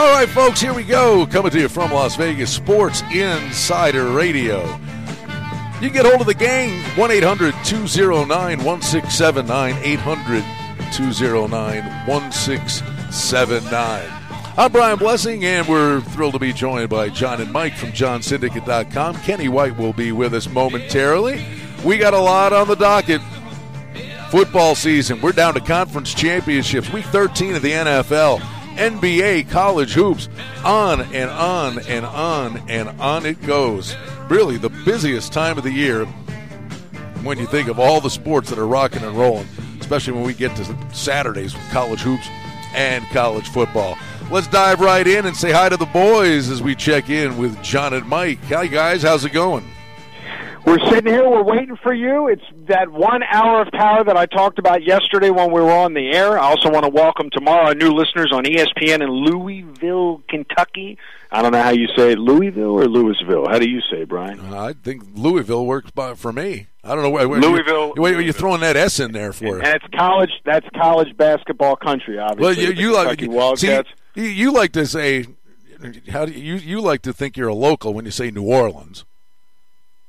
All right, folks, here we go. Coming to you from Las Vegas, Sports Insider Radio. You can get hold of the gang, 1 800 209 1679, 800 209 1679. I'm Brian Blessing, and we're thrilled to be joined by John and Mike from JohnSyndicate.com. Kenny White will be with us momentarily. We got a lot on the docket. Football season. We're down to conference championships. Week 13 of the NFL. NBA, college hoops. On and on and on and on it goes. Really, the busiest time of the year when you think of all the sports that are rocking and rolling, especially when we get to Saturdays with college hoops and college football. Let's dive right in and say hi to the boys as we check in with John and Mike. Hi, guys. How's it going? We're sitting here. We're waiting for you. It's that one hour of power that I talked about yesterday when we were on the air. I also want to welcome tomorrow our new listeners on ESPN in Louisville, Kentucky. I don't know how you say it, Louisville or Louisville. How do you say, it, Brian? Uh, I think Louisville works by, for me. I don't know where, where Louisville. You, wait, are you throwing that S in there for? And it's college. That's college basketball country, obviously. Well, you, you like Wildcats. See, you, you like to say how do you you like to think you're a local when you say New Orleans?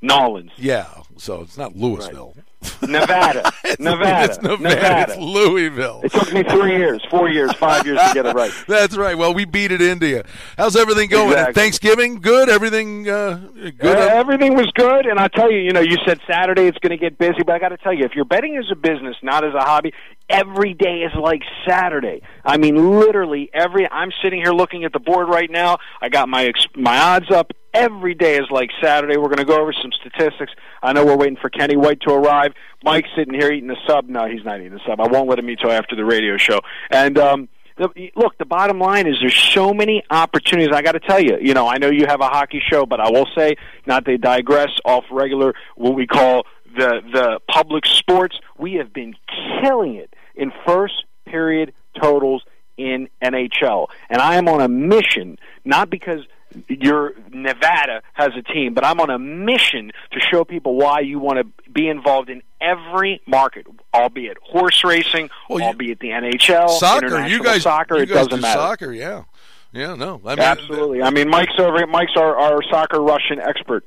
Nolans. Yeah, so it's not Louisville. Right. Nevada. it's, Nevada. It's Nevada. Nevada. It's Louisville. It took me three years, four years, five years to get it right. That's right. Well, we beat it India. How's everything going? Exactly. Thanksgiving good? Everything uh, good? Uh, everything was good. And I tell you, you know, you said Saturday it's going to get busy, but I got to tell you, if you're betting as a business, not as a hobby, every day is like Saturday. I mean, literally every. I'm sitting here looking at the board right now. I got my my odds up. Every day is like Saturday. We're going to go over some statistics. I know we're waiting for Kenny White to arrive. Mike's sitting here eating a sub. No, he's not eating a sub. I won't let him eat till after the radio show. And um, the, look, the bottom line is there's so many opportunities. I got to tell you, you know, I know you have a hockey show, but I will say, not to digress, off regular what we call the the public sports. We have been killing it in first period totals in NHL, and I am on a mission, not because your Nevada has a team, but I'm on a mission to show people why you want to be involved in every market, albeit horse racing, well, albeit the NHL, soccer. You guys, soccer. You it guys doesn't do matter. Soccer, yeah, yeah, no, I mean, absolutely. I mean, Mike's over. Mike's our, our soccer Russian expert.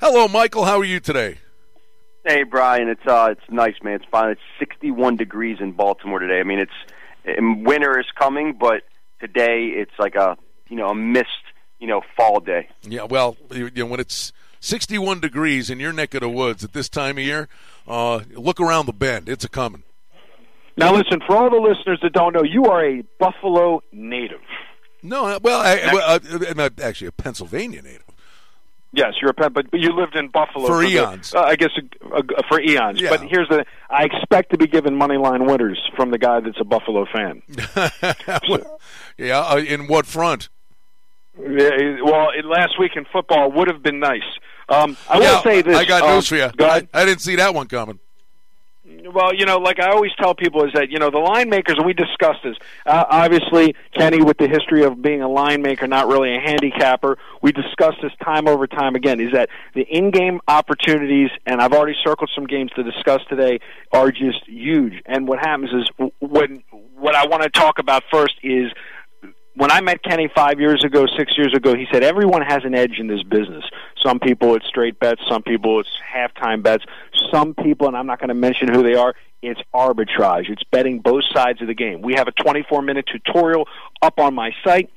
Hello, Michael. How are you today? Hey, Brian. It's uh, it's nice, man. It's fine. It's 61 degrees in Baltimore today. I mean, it's winter is coming, but today it's like a you know a mist you know, fall day. Yeah, well, you know, when it's 61 degrees in your neck of the woods at this time of year, uh, look around the bend. It's a coming. Now, listen, for all the listeners that don't know, you are a Buffalo native. No, well, I, well uh, actually a Pennsylvania native. Yes, you're a Penn, but you lived in Buffalo for, for eons. The, uh, I guess uh, for eons. Yeah. But here's the: I expect to be given money line winners from the guy that's a Buffalo fan. yeah, uh, in what front? Yeah, well, last week in football would have been nice. Um, I yeah, will say this. I got um, news for you. I, I, didn't see that one coming. Well, you know, like I always tell people, is that you know the line makers, and we discussed this. Uh, obviously, Kenny, with the history of being a line maker, not really a handicapper, we discussed this time over time again. Is that the in-game opportunities, and I've already circled some games to discuss today, are just huge. And what happens is when what I want to talk about first is when I met Kenny five years ago, six years ago, he said everyone has an edge in this business. Some people it's straight bets, some people it's halftime bets, some people, and I'm not going to mention who they are, it's arbitrage. It's betting both sides of the game. We have a 24 minute tutorial up on my site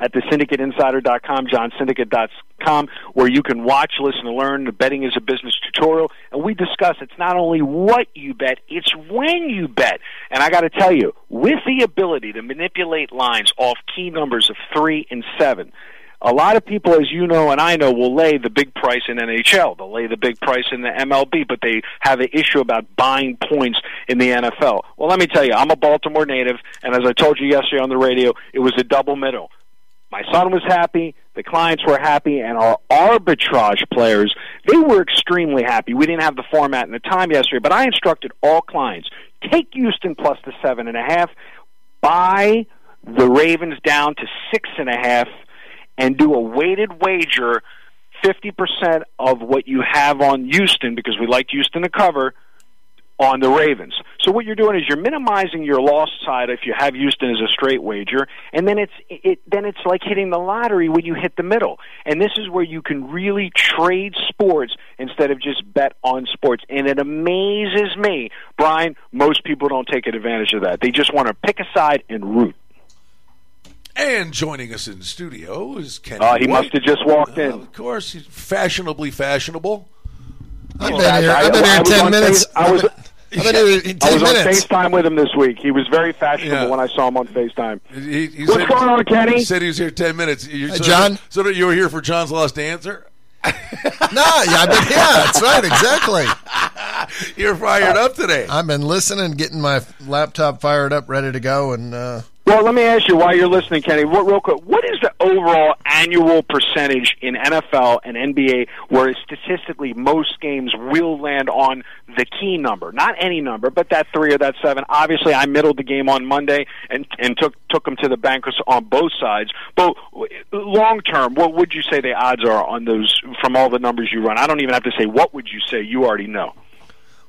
at the syndicateinsider.com, johnsyndicate.com, where you can watch, listen, and learn the betting is a business tutorial. And we discuss it's not only what you bet, it's when you bet. And I got to tell you, with the ability to manipulate lines off key numbers of three and seven, a lot of people, as you know and I know, will lay the big price in NHL. They'll lay the big price in the MLB, but they have an issue about buying points in the NFL. Well, let me tell you, I'm a Baltimore native, and as I told you yesterday on the radio, it was a double middle. My son was happy, the clients were happy, and our arbitrage players, they were extremely happy. We didn't have the format and the time yesterday, but I instructed all clients, take Houston plus the seven and a half, buy the Ravens down to six and a half, and do a weighted wager, 50% of what you have on Houston, because we like Houston to cover, on the Ravens. So what you're doing is you're minimizing your loss side if you have Houston as a straight wager, and then it's it then it's like hitting the lottery when you hit the middle. And this is where you can really trade sports instead of just bet on sports. And it amazes me, Brian, most people don't take advantage of that. They just want to pick a side and root. And joining us in the studio is Kenny. Uh, he White. must have just walked Uh, in. of course, he's fashionably fashionable. I've been here. I- I've been here was ten on minutes. Face- I was I've been here in I ten was on. FaceTime with him this week. He was very fashionable Yeah. when I saw him on FaceTime. He, he What's said- going on, Kenny? He said he was here ten minutes. You, Hey, so, John? So that you were here for John's lost answer. No, yeah, I've yeah, that's right, exactly. You're fired up today. I've been listening, getting my laptop fired up, ready to go, and uh, Well, let me ask you while you're listening, Kenny. What, real quick, what is the overall annual percentage in NFL and NBA where statistically most games will land on the key number, not any number, but that three or that seven? Obviously, I middled the game on Monday and and took took them to the bankers on both sides. But long term, what would you say the odds are on those from all the numbers you run? I don't even have to say what would you say. You already know.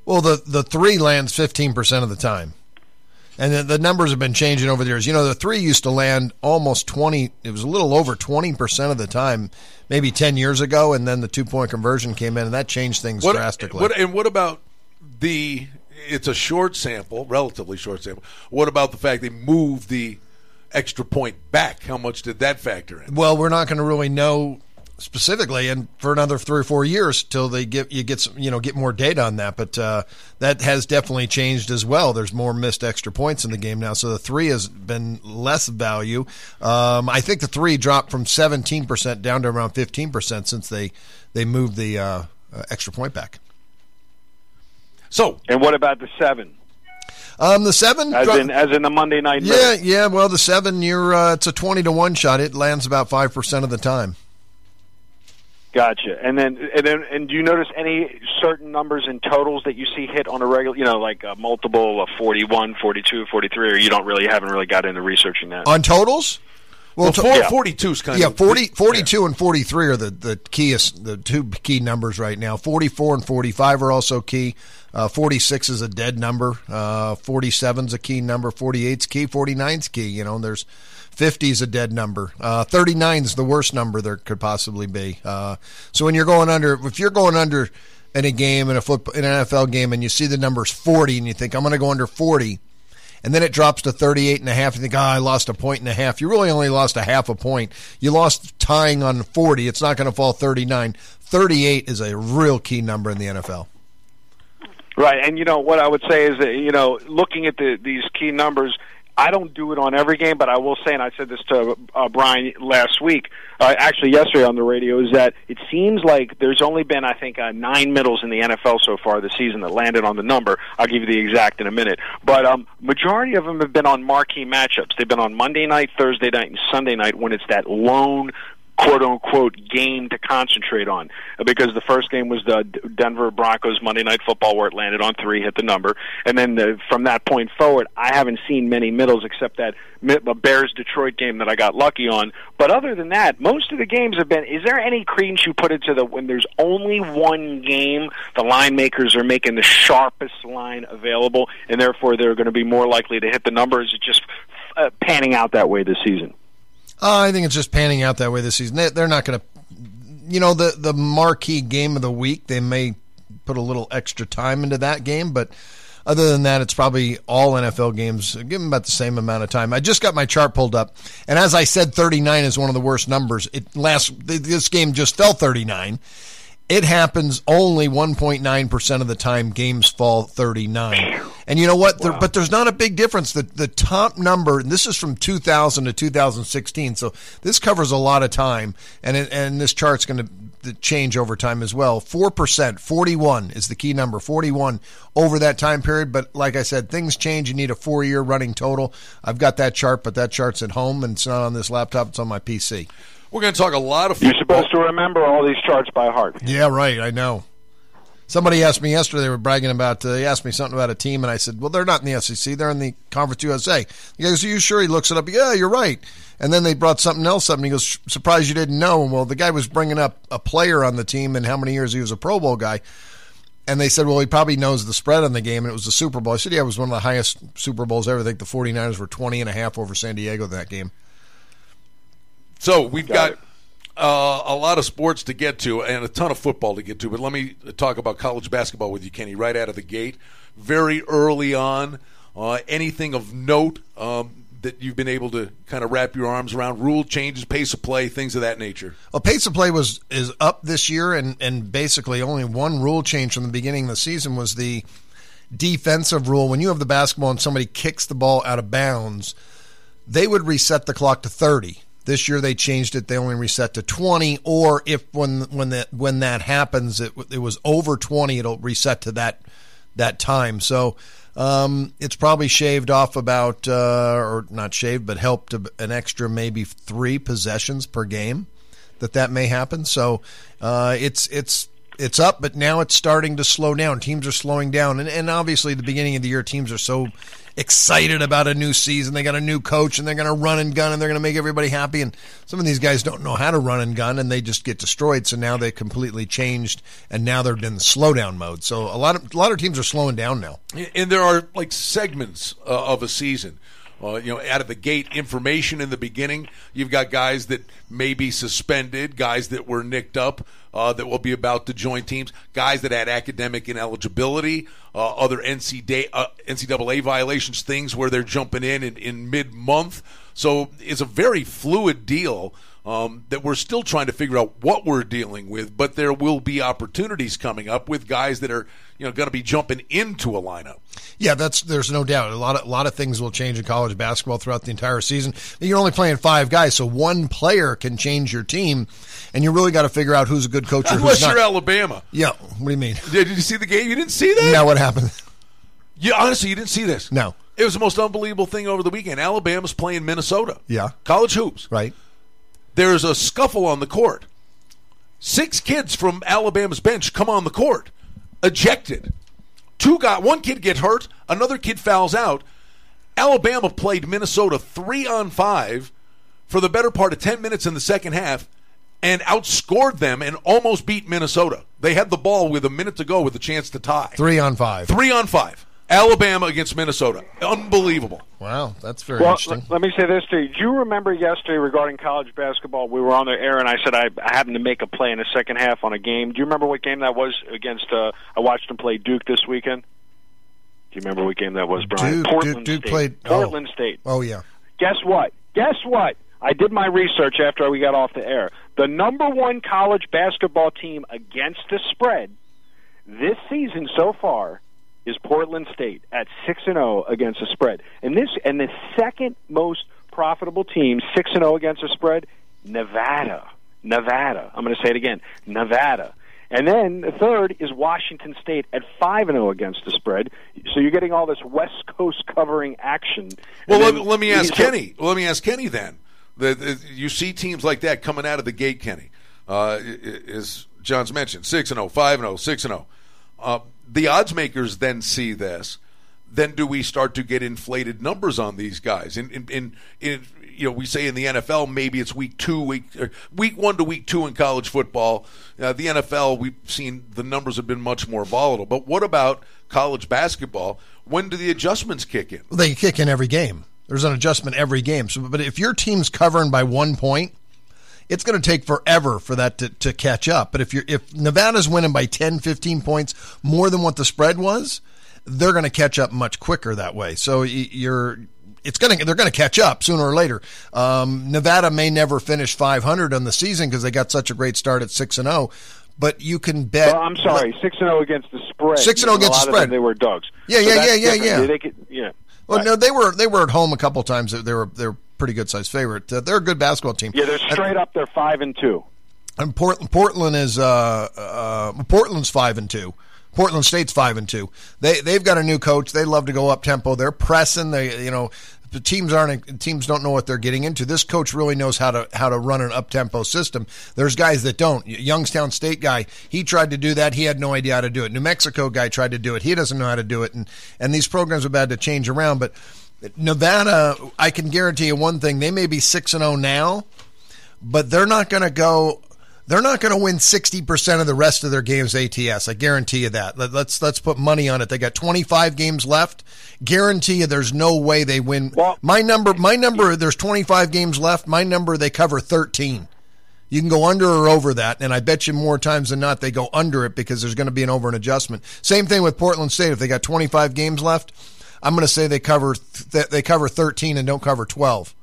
well, the the three lands fifteen percent of the time, and the, the numbers have been changing over the years. You know, the three used to land almost twenty. It was a little over twenty percent of the time, maybe ten years ago, and then the two point conversion came in, and that changed things What, drastically. what- and what about the? It's a short sample, relatively short sample. What about the fact they moved the extra point back? How much did that factor in? Well, we're not going to really know specifically, and for another three or four years till they get you get some, you know get more data on that. But uh, that has definitely changed as well. There's more missed extra points in the game now, so the three has been less value. Um, I think the three dropped from 17 percent down to around 15 percent since they they moved the uh, uh, extra point back. So And what about the seven? Um, the seven, As dro- in as in the Monday night. yeah, middle? yeah. Well, the seven, you're uh, it's a 20 to one shot. It lands about five percent of the time. Gotcha. And then, and then, and do you notice any certain numbers and totals that you see hit on a regular, you know, like a multiple of 41, 42, 43, or you don't really, haven't really got into researching that? On totals, well, well, to- four, yeah. 42 is kind Yeah, of 40, 42 and 43 are the, the keyest, the two key numbers right now. 44 and 45 are also key. Uh, 46 is a dead number. Uh, 47 is a key number. 48 is key. 49 is key. You know, there's 50 is a dead number. Uh, 39 is the worst number there could possibly be. Uh, so when you're going under, if you're going under in a game, in a football, in an NFL game, and you see the numbers 40 and you think, I'm going to go under 40, and then it drops to 38 and a half. You think, oh, I lost a point and a half. You really only lost a half a point. You lost tying on 40. It's not going to fall 39. 38 is a real key number in the NFL. Right. And you know what I would say is that you know, looking at the these key numbers. I don't do it on every game, but I will say, and I said this to uh, Brian last week, uh, actually yesterday on the radio, is that it seems like there's only been, I think, uh, nine middles in the NFL so far this season that landed on the number. I'll give you the exact in a minute, but um, majority of them have been on marquee matchups. They've been on Monday night, Thursday night, and Sunday night when it's that lone quote unquote game to concentrate on Uh, because the first game was the Denver Broncos Monday Night Football where it landed on three, hit the number, and then the, from that point forward, I haven't seen many middles except that uh, Bears Detroit game that I got lucky on. But other than that, most of the games have been. Is there any credence you put into the when there's only one game, the line makers are making the sharpest line available, and therefore they're going to be more likely to hit the number? Is it just uh, panning out that way this season? Uh, I think it's just panning out that way this season. They, they're not going to, you know, the the marquee game of the week. They may put a little extra time into that game, but other than that, it's probably all NFL games. Give them about the same amount of time. I just got my chart pulled up, and as I said, 39 is one of the worst numbers. It last this game just fell 39. It happens only 1.9% of the time games fall 39. And you know what? There, but there's not a big difference. The, the top number, and this is from 2000 to 2016, so this covers a lot of time, and, it, and this chart's going to change over time as well. 4%, 41 is the key number, 41 over that time period. But like I said, things change. You need a four year running total. I've got that chart, but that chart's at home, and it's not on this laptop, it's on my PC. we're going to talk a lot of You're supposed to remember all these charts by heart. Yeah, right. I know. Somebody asked me yesterday. They were bragging about. Uh, they asked me something about a team, and I said, "Well, they're not in the SEC. They're in the Conference USA." He goes, "Are you sure?" He looks it up. Yeah, you're right. And then they brought something else up, and he goes, "Surprised you didn't know." And well, the guy was bringing up a player on the team and how many years he was a Pro Bowl guy. and they said, well, he probably knows the spread on the game, and it was the Super Bowl. I said, yeah, it was one of the highest Super Bowls ever. I think the 49ers were 20 and a half over San Diego that game. So we've Got got uh, a lot of sports to get to and a ton of football to get to. But let me talk about college basketball with you, Kenny, right out of the gate. Very early on, uh, anything of note um, that you've been able to kind of wrap your arms around? Rule changes, pace of play, things of that nature. Well, pace of play was is up this year, and and basically only one rule change from the beginning of the season was the defensive rule. When you have the basketball and somebody kicks the ball out of bounds, they would reset the clock to thirty. This year they changed it; they only reset to twenty. Or if when when that when that happens, it it was over twenty, it'll reset to that that time. So. Um, it's probably shaved off about, uh, or not shaved, but helped an extra maybe three possessions per game that that may happen. So uh, it's it's it's up, but now it's starting to slow down. Teams are slowing down, and, and obviously the beginning of the year, teams are so excited about a new season. They got a new coach, and they're going to run and gun, and they're going to make everybody happy. And some of these guys don't know how to run and gun, and they just get destroyed. So now they completely changed, and now they're in the slowdown mode. So a lot of a lot of teams are slowing down now. And there are like segments uh, of a season. Uh, you know, out of the gate, information in the beginning. You've got guys that may be suspended, guys that were nicked up, uh, that will be about to join teams, guys that had academic ineligibility, uh, other NCAA, uh, violations, things where they're jumping in in, in mid month. So it's a very fluid deal. Um, that we're still trying to figure out what we're dealing with, but there will be opportunities coming up with guys that are, you know, going to be jumping into a lineup. Yeah, that's there's no doubt. A lot of a lot of things will change in college basketball throughout the entire season. You're only playing five guys, so one player can change your team, and you really got to figure out who's a good coach or who's Unless you're Alabama. yeah, what do you mean? Did you see the game? You didn't see that? Now what happened? You honestly, you didn't see this. No. It was the most unbelievable thing over the weekend. Alabama's playing Minnesota. Yeah. College hoops. Right. There's a scuffle on the court. Six kids from Alabama's bench come on the court, ejected. Two got one kid get hurt, another kid fouls out. Alabama played Minnesota three on five for the better part of ten minutes in the second half and outscored them and almost beat Minnesota. They had the ball with a minute to go with a chance to tie. Three on five. Three on five. Alabama against Minnesota. Unbelievable. Wow, that's very Well, interesting. let, let me say this to you. Do you remember yesterday regarding college basketball? We were on the air, and I said I, I happened to make a play in the second half on a game. Do you remember what game that was against? Uh, I watched them play Duke this weekend. Do you remember what game that was, Brian? Duke- Portland Duke- Duke State. played- oh. Portland State. Oh yeah. Guess what? Guess what? I did my research after we got off the air. The number one college basketball team against the spread this season so far is Portland State at six and zero against the spread, and this and the second most profitable team six and zero against the spread, Nevada. Nevada. I'm going to say it again, Nevada. And then the third is Washington State at five and zero against the spread. So you're getting all this West Coast covering action. Well, let, then- let me ask Kenny. Let me ask Kenny then. The, the, you see teams like that coming out of the gate, Kenny. Uh, as John's mentioned, 6 and 0, 5 and 0, 6 and 0. Uh, the odds makers then see this. Then do we start to get inflated numbers on these guys? In, in, in, in you know, we say in the NFL, maybe it's week two, week week one to week two in college football. Uh, the NFL, we've seen the numbers have been much more volatile. But what about college basketball? When do the adjustments kick in? They kick in every game. There's an adjustment every game. So, but if your team's covering by one point, it's going to take forever for that to, to catch up. But if you're if Nevada's winning by 10, 15 points more than what the spread was, they're going to catch up much quicker that way. So you're it's going to they're going to catch up sooner or later. Um, Nevada may never finish 500 on the season because they got such a great start at six and zero. But you can bet. Well, I'm sorry, six and zero against the spread. 6-0 A lot against the spread. They were dogs. Yeah, yeah, that's yeah, yeah, different. yeah. They could, yeah. Well, Right. no, they were they were at home a couple times. They were they're a pretty good sized favorite. Uh, they're a good basketball team. Yeah, they're straight up. They're five and two. And Portland, Portland is uh, uh, Portland's five and two. Portland State's five and two. They they've got a new coach. They love to go up tempo. They're pressing. They you know the teams aren't teams don't know what they're getting into. This coach really knows how to how to run an up tempo system. There's guys that don't. Youngstown State guy, he tried to do that. He had no idea how to do it. New Mexico guy tried to do it. He doesn't know how to do it. And and these programs are had to change around. But Nevada, I can guarantee you one thing: they may be six and zero now, but they're not going to go they're not going to win 60% of the rest of their games ATS. I guarantee you that. Let, us let's put money on it. They got 25 games left. Guarantee you there's no way they win. Well, my number my number there's 25 games left. My number they cover 13. You can go under or over that, and I bet you more times than not they go under it because there's going to be an over and adjustment. Same thing with Portland State. If they got 25 games left, I'm going to say they cover they cover 13 and don't cover 12.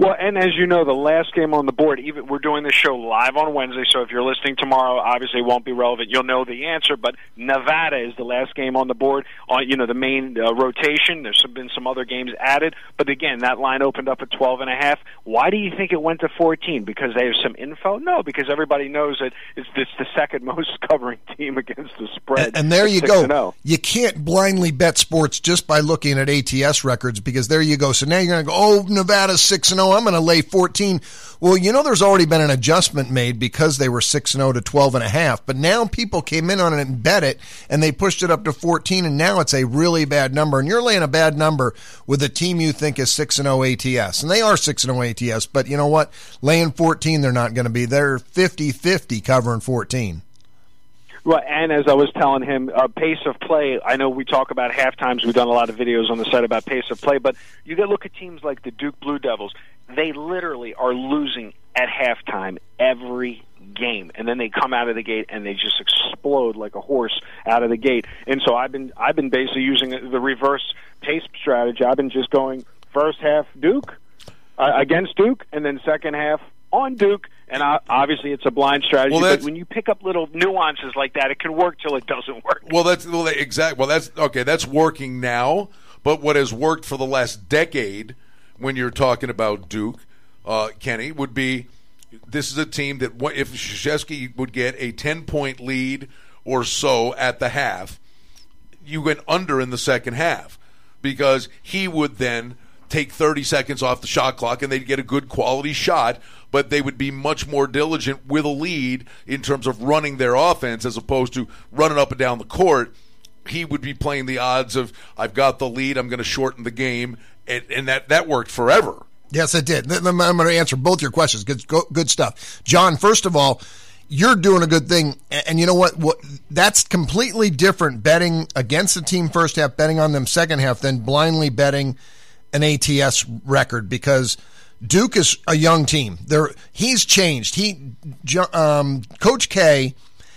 Well, and as you know, the last game on the board, even we're doing this show live on Wednesday, so if you're listening tomorrow, obviously it won't be relevant. You'll know the answer, but Nevada is the last game on the board on you know the main uh, rotation. There's been some other games added, but again, that line opened up at 12 and a half. Why do you think it went to 14? Because they have some info? No, because everybody knows that it's, it's the second most covering team against the spread. And, and there you go. Oh. You can't blindly bet sports just by looking at ATS records because there you go. So now you're going to go, oh, Nevada's 6 and 0 I'm going to lay 14. Well, you know, there's already been an adjustment made because they were 6 0 to 12 and a half. But now people came in on it and bet it, and they pushed it up to 14, and now it's a really bad number. And you're laying a bad number with a team you think is 6 0 ATS. And they are 6 0 ATS, but you know what? Laying 14, they're not going to be. They're 50 50 covering 14. Well, and as I was telling him, uh, pace of play. I know we talk about half times. We've done a lot of videos on the site about pace of play, but you got to look at teams like the Duke Blue Devils. They literally are losing at halftime every game, and then they come out of the gate and they just explode like a horse out of the gate. And so I've been I've been basically using the reverse pace strategy. I've been just going first half Duke uh, against Duke, and then second half on Duke, and obviously it's a blind strategy. Well, but when you pick up little nuances like that, it can work till it doesn't work. Well, that's well, exact. Well, that's okay. That's working now. But what has worked for the last decade, when you're talking about Duke, uh, Kenny, would be this is a team that if Krzyzewski would get a ten point lead or so at the half, you went under in the second half because he would then take 30 seconds off the shot clock and they'd get a good quality shot, but they would be much more diligent with a lead in terms of running their offense as opposed to running up and down the court. He would be playing the odds of I've got the lead, I'm going to shorten the game, and, and that that worked forever. Yes, it did. I'm going to answer both your questions. Good, good stuff, John. First of all, you're doing a good thing, and you know what? What that's completely different betting against the team first half, betting on them second half, than blindly betting an ATS record because Duke is a young team. There, he's changed. He, um, Coach K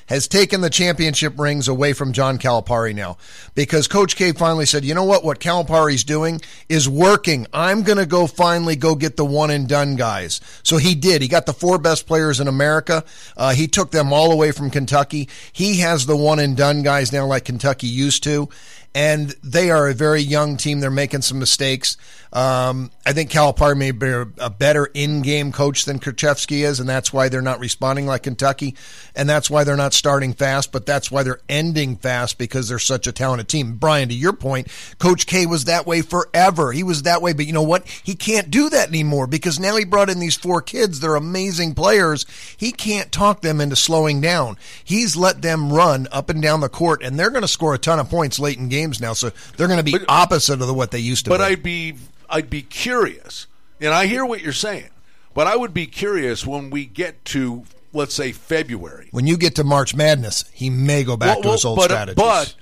has taken the championship rings away from John Calipari now because Coach K finally said, you know what? What Calipari's doing is working. I'm going to go finally go get the one and done guys. So he did. He got the four best players in America. Uh, he took them all away from Kentucky. He has the one and done guys now like Kentucky used to and they are a very young team. They're making some mistakes. Um, I think Calipari may be a better in-game coach than Krzyzewski is, and that's why they're not responding like Kentucky, and that's why they're not starting fast. But that's why they're ending fast because they're such a talented team. Brian, to your point, Coach K was that way forever. He was that way, but you know what? He can't do that anymore because now he brought in these four kids. They're amazing players. He can't talk them into slowing down. He's let them run up and down the court, and they're going to score a ton of points late in games now. So they're going to be but, opposite of what they used to. But be. I'd be I'd be curious, and I hear what you're saying, but I would be curious when we get to let's say February. When you get to March Madness, he may go back well, to his old but, uh, strategies. But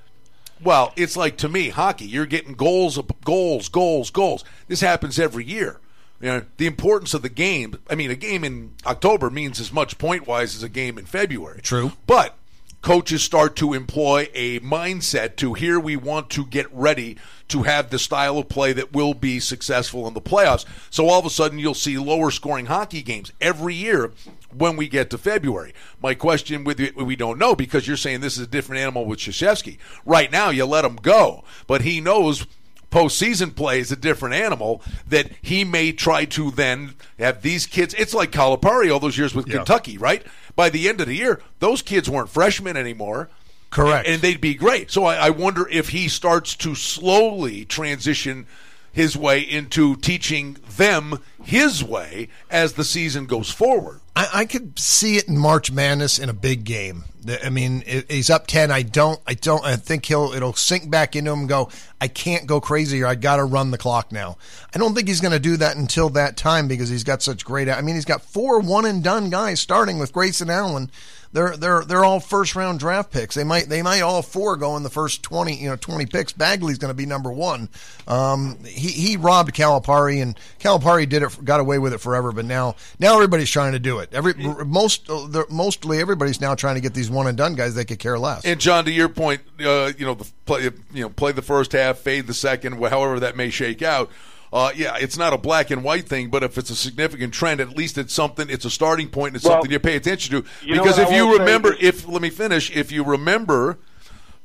well, it's like to me, hockey. You're getting goals, goals, goals, goals. This happens every year. You know, the importance of the game. I mean, a game in October means as much point wise as a game in February. True. But coaches start to employ a mindset to here we want to get ready to have the style of play that will be successful in the playoffs. So all of a sudden you'll see lower scoring hockey games every year when we get to February. My question with you, we don't know because you're saying this is a different animal with Krzyzewski. Right now you let him go, but he knows postseason play is a different animal that he may try to then have these kids. It's like Calipari all those years with yeah. Kentucky, right? By the end of the year, those kids weren't freshmen anymore. Correct. And, and they'd be great. So I, I wonder if he starts to slowly transition his way into teaching them his way as the season goes forward. I, I could see it in March Madness in a big game. I mean, he's up ten. I don't. I don't. I think he'll. It'll sink back into him. and Go. I can't go crazy here. I got to run the clock now. I don't think he's going to do that until that time because he's got such great. I mean, he's got four one and done guys starting with Grayson Allen they're they're they're all first round draft picks. They might they might all four go in the first twenty you know twenty picks. Bagley's going to be number one. Um, he he robbed Calipari and Calipari did it got away with it forever. But now now everybody's trying to do it. Every most mostly everybody's now trying to get these one and done guys. They could care less. And John, to your point, uh, you know the play you know play the first half, fade the second, however that may shake out uh, yeah, it's not a black and white thing, but if it's a significant trend, at least it's something. It's a starting point. And it's well, something you pay attention to. Because if you remember, if let me finish, if you remember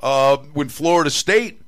uh, when Florida State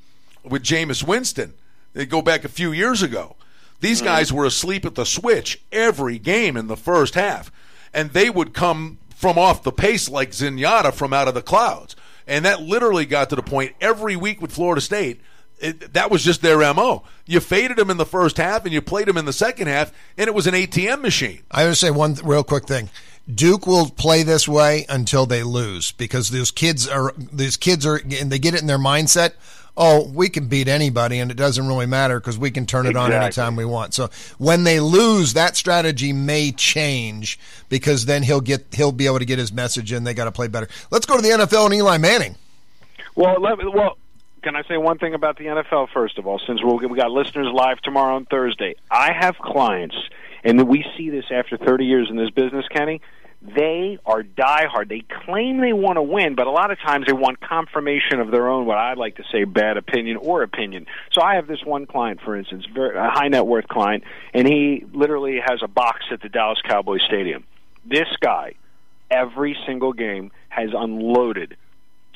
with Jameis Winston, they go back a few years ago. These mm-hmm. guys were asleep at the switch every game in the first half, and they would come from off the pace like Zenyatta from out of the clouds. And that literally got to the point every week with Florida State it, that was just their mo. You faded them in the first half, and you played them in the second half, and it was an ATM machine. I want to say one real quick thing. Duke will play this way until they lose because those kids are these kids are and they get it in their mindset. Oh, we can beat anybody, and it doesn't really matter because we can turn it exactly. on anytime we want. So when they lose, that strategy may change because then he'll get he'll be able to get his message in. They got to play better. Let's go to the NFL and Eli Manning. Well, let, well, can I say one thing about the NFL first of all? Since we we got listeners live tomorrow on Thursday, I have clients, and we see this after 30 years in this business, Kenny. They are diehard. They claim they want to win, but a lot of times they want confirmation of their own, what I'd like to say, bad opinion or opinion. So I have this one client, for instance, a high net worth client, and he literally has a box at the Dallas Cowboys Stadium. This guy, every single game, has unloaded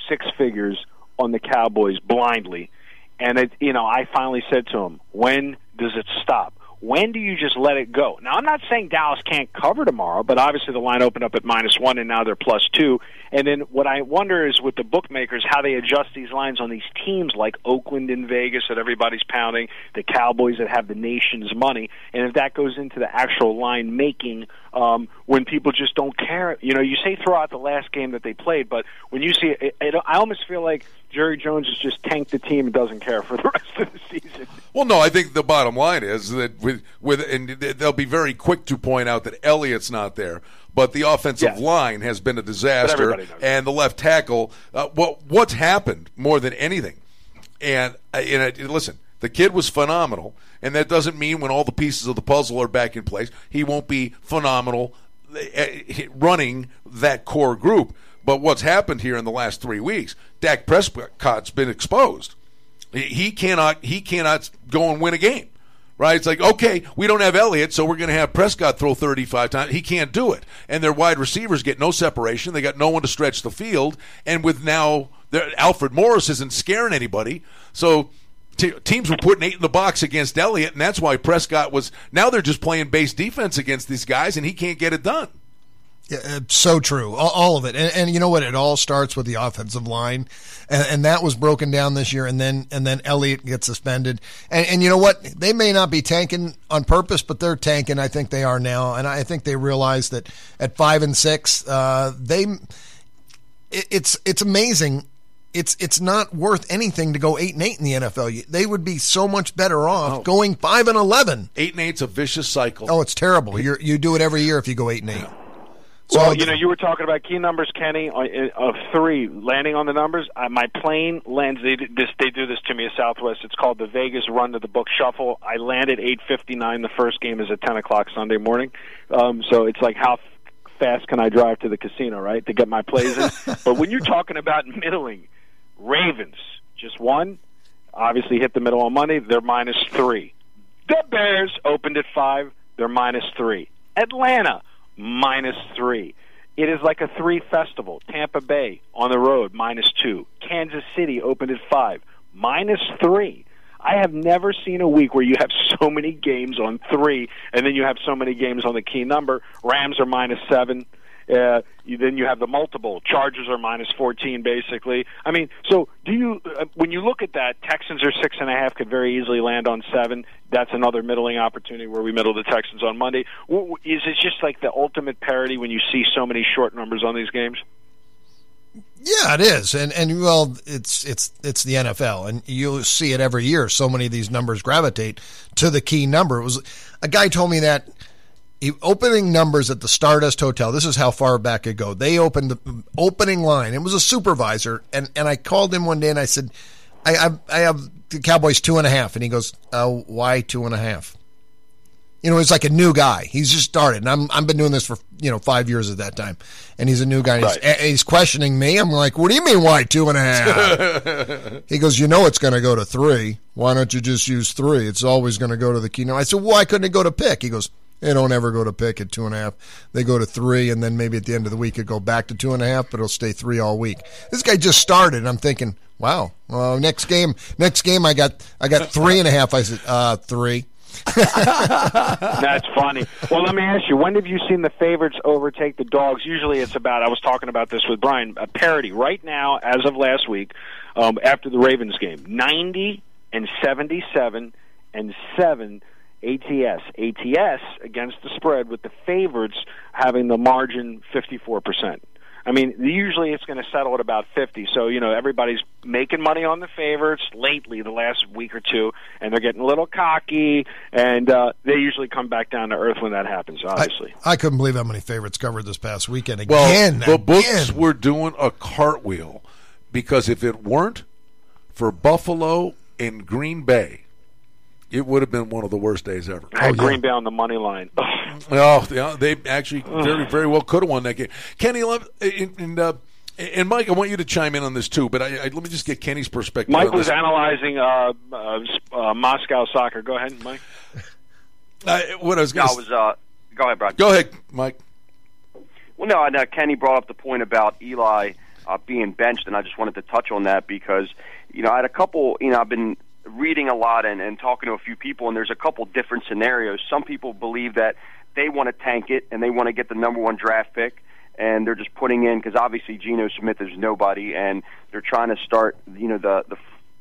six figures on the Cowboys blindly. And it, you know, I finally said to him, "When does it stop? When do you just let it go?" Now, I'm not saying Dallas can't cover tomorrow, but obviously the line opened up at minus one, and now they're plus two. And then what I wonder is with the bookmakers how they adjust these lines on these teams like Oakland and Vegas that everybody's pounding, the Cowboys that have the nation's money, and if that goes into the actual line making um, when people just don't care. You know, you say throughout the last game that they played, but when you see it, it, it I almost feel like Jerry Jones has just tanked the team and doesn't care for the rest of the season. Well, no, I think the bottom line is that with with and they'll be very quick to point out that Elliott's not there, but the offensive line has been a disaster, and the left tackle. Uh, what what's happened more than anything, and uh, and uh, listen, the kid was phenomenal, and that doesn't mean when all the pieces of the puzzle are back in place, he won't be phenomenal uh, running that core group. But what's happened here in the last three weeks, Dak Prescott's been exposed. He cannot he cannot go and win a game. Right? It's like, okay, we don't have Elliott, so we're going to have Prescott throw 35 times. He can't do it. And their wide receivers get no separation. They got no one to stretch the field. And with now, Alfred Morris isn't scaring anybody. So t- teams were putting eight in the box against Elliott, and that's why Prescott was. Now they're just playing base defense against these guys, and he can't get it done. Yeah, uh, so true, all, all of it, and, and, you know what? It all starts with the offensive line, and, and, that was broken down this year. And then and then Elliott gets suspended, and, and you know what? They may not be tanking on purpose, but they're tanking. I think they are now, and I think they realize that at five and six, uh, they it, it's it's amazing. It's it's not worth anything to go eight and eight in the NFL. They would be so much better off oh. going five and eleven. Eight and eight's a vicious cycle. Oh, it's terrible. You you do it every year if you go eight and eight. So well, you know, you were talking about key numbers, Kenny, of three landing on the numbers. Uh, my plane lands. They this they do this to me at Southwest. It's called the Vegas Run to the Book Shuffle. I landed eight fifty nine. The first game is at ten o'clock Sunday morning. Um, so it's like how fast can I drive to the casino, right, to get my plays in? but when you're talking about middling, Ravens just one, obviously hit the middle on Monday. They're minus three. The Bears opened at five. They're minus three. Atlanta minus three. It is like a three festival. Tampa Bay on the road, minus two. Kansas City opened at five, minus three. I have never seen a week where you have so many games on three, and then you have so many games on the key number. Rams are minus seven. Uh, then you have the multiple. Chargers are minus 14, basically. I mean, so do you, uh, when you look at that, Texans are six and a half, could very easily land on seven. That's another middling opportunity where we middle the Texans on Monday. Is it just like the ultimate parity when you see so many short numbers on these games? Yeah, it is, and and well, it's it's it's the NFL, and you see it every year. So many of these numbers gravitate to the key number. It was a guy told me that opening numbers at the Stardust Hotel. This is how far back it go. They opened the opening line. It was a supervisor, and and I called him one day and I said, I I, I have the Cowboys two and a half, and he goes, uh, why two and a half? You know, he's like a new guy. He's just started, and I'm I've been doing this for you know five years at that time, and he's a new guy. Right. he's, he's questioning me. I'm like, what do you mean why two and a half? he goes, you know, it's going to go to three. Why don't you just use three? It's always going to go to the key. Now I said, why couldn't it go to pick? He goes, they don't ever go to pick at two and a half. They go to three, and then maybe at the end of the week it go back to two and a half, but it'll stay three all week. This guy just started. and I'm thinking, wow. Well, next game, next game, I got I got three and a half. I said, uh, three. That's funny. Well, let me ask you: When have you seen the favorites overtake the dogs? Usually, it's about. I was talking about this with Brian. A parity right now, as of last week, um, after the Ravens game, ninety and seventy-seven and seven. ATS, ATS against the spread with the favorites having the margin fifty-four percent. I mean, usually it's going to settle at about 50. So, you know, everybody's making money on the favorites lately, the last week or two, and they're getting a little cocky, and uh, they usually come back down to earth when that happens, obviously. I couldn't believe how many favorites covered this past weekend. Well, Again, the books were doing a cartwheel because if it weren't for Buffalo and Green Bay, it would have been one of the worst days ever. I had yeah. Green Bay on the money line. Oh, yeah, they actually very, very well could have won that game. Kenny, and, and, uh, and Mike, I want you to chime in on this too, but I, I, let me just get Kenny's perspective. Mike on was this. analyzing uh, uh, uh, Moscow soccer. Go ahead, Mike. Uh, what I was going I was. Uh, go ahead, Brian. Go ahead, Mike. Well, no, and uh, Kenny brought up the point about Eli uh, being benched, and I just wanted to touch on that because you know I had a couple. You know, I've been reading a lot and, and talking to a few people, and there's a couple different scenarios. Some people believe that they want to tank it and they want to get the number one draft pick, and they're just putting in because obviously Geno Smith is nobody, and they're trying to start. You know, the the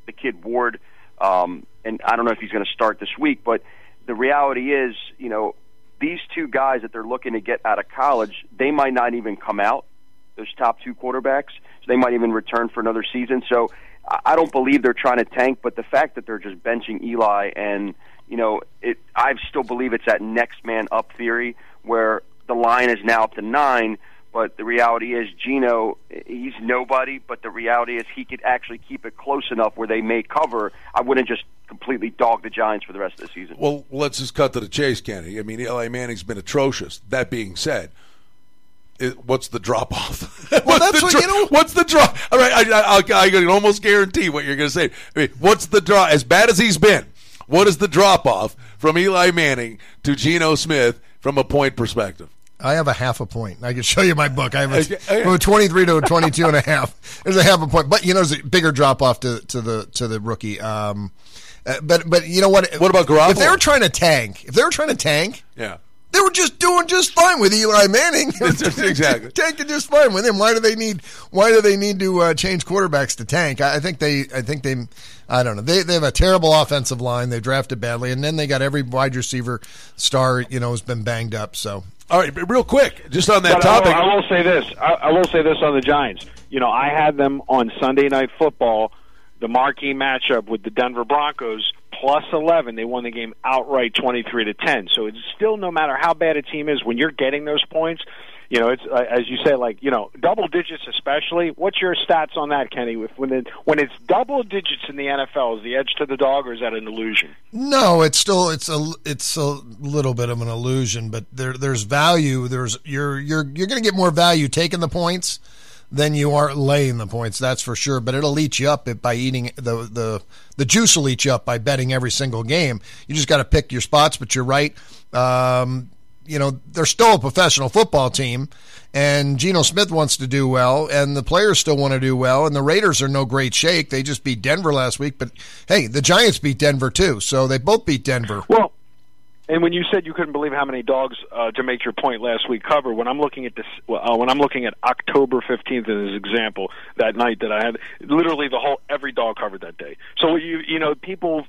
the kid Ward, um, and I don't know if he's going to start this week, but the reality is, you know, these two guys that they're looking to get out of college, they might not even come out. Those top two quarterbacks, so they might even return for another season. So I don't believe they're trying to tank, but the fact that they're just benching Eli and you know, it, I still believe it's that next man up theory where the line is now up to nine. But the reality is, Geno, he's nobody. But the reality is, he could actually keep it close enough where they may cover. I wouldn't just completely dog the Giants for the rest of the season. Well, let's just cut to the chase, Kenny. I mean, Eli Manning's been atrocious. That being said, it, what's the drop off? Well, that's what- you know- What's the drop? All right, I, I, I, I can almost guarantee what you're going to say. I mean, what's the drop? As bad as he's been, what is the drop off from Eli Manning to Geno Smith from a point perspective? I have a half a point. I can show you my book. I have a, from a 23 to a 22 and a half. There's a half a point. But, you know, there's a bigger drop off to, to the to the rookie. Um, uh, but, but you know what? What about Garoppolo? If they were trying to tank, if they were trying to tank, Yeah. They were just doing just fine with Eli Manning. Exactly. tanking just fine with him. Why do they need? Why do they need to uh, change quarterbacks to tank? I, I think they. I think they. I don't know. They they have a terrible offensive line. They drafted badly, and then they got every wide receiver star. You know, has been banged up. So All right, real quick, just on that But I will, topic. I will say this. I, I will say this on the Giants. You know, I had them on Sunday Night Football, the marquee matchup with the Denver Broncos, plus 11. They won the game outright 23 to 10. So it's still, no matter how bad a team is, when you're getting those points, you know, it's uh, as you say, like you know, double digits especially. What's your stats on that, Kenny? If when it, when it's double digits in the NFL, is the edge to the dog, or is that an illusion? No, it's still it's a it's a little bit of an illusion, but there there's value. There's you're you're you're going to get more value taking the points than you aren't laying the points. That's for sure. But it'll eat you up by eating the the the juice will eat you up by betting every single game. You just got to pick your spots. But you're right. Um, you know they're still a professional football team, and Geno Smith wants to do well, and the players still want to do well, and the Raiders are no great shake. They just beat Denver last week, but hey, the Giants beat Denver too, so they both beat Denver. Well, and when you said you couldn't believe how many dogs, uh, to make your point last week, covered, when I'm looking at this, uh, when I'm looking at October 15th as an example, that night that I had, literally the whole every dog covered that day. So you you know people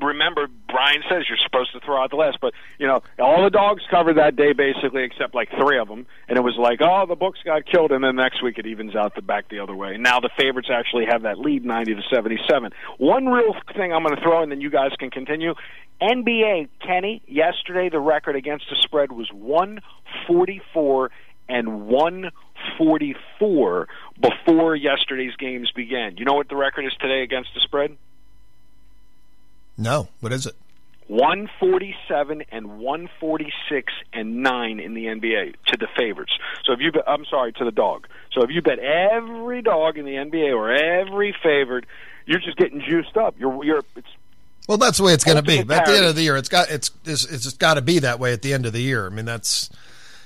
remember Brian says you're supposed to throw out the last, but you know all the dogs covered that day basically except like three of them, and it was like oh the books got killed, and then next week it evens out the back the other way. Now the favorites actually have that lead 90 to 77. One real thing I'm going to throw, and then you guys can continue. NBA Kenny yesterday the record against the spread was 144 and 144 before yesterday's games began. You know what the record is today against the spread? No. What is it? 147 and 146 and 9 in the NBA to the favorites. So if you bet, I'm sorry, to the dog. So if you bet every dog in the NBA or every favorite, you're just getting juiced up. You're you're it's well, that's the way it's going to be. At the end of the year, it's got it's it's, it's got to be that way at the end of the year. I mean, that's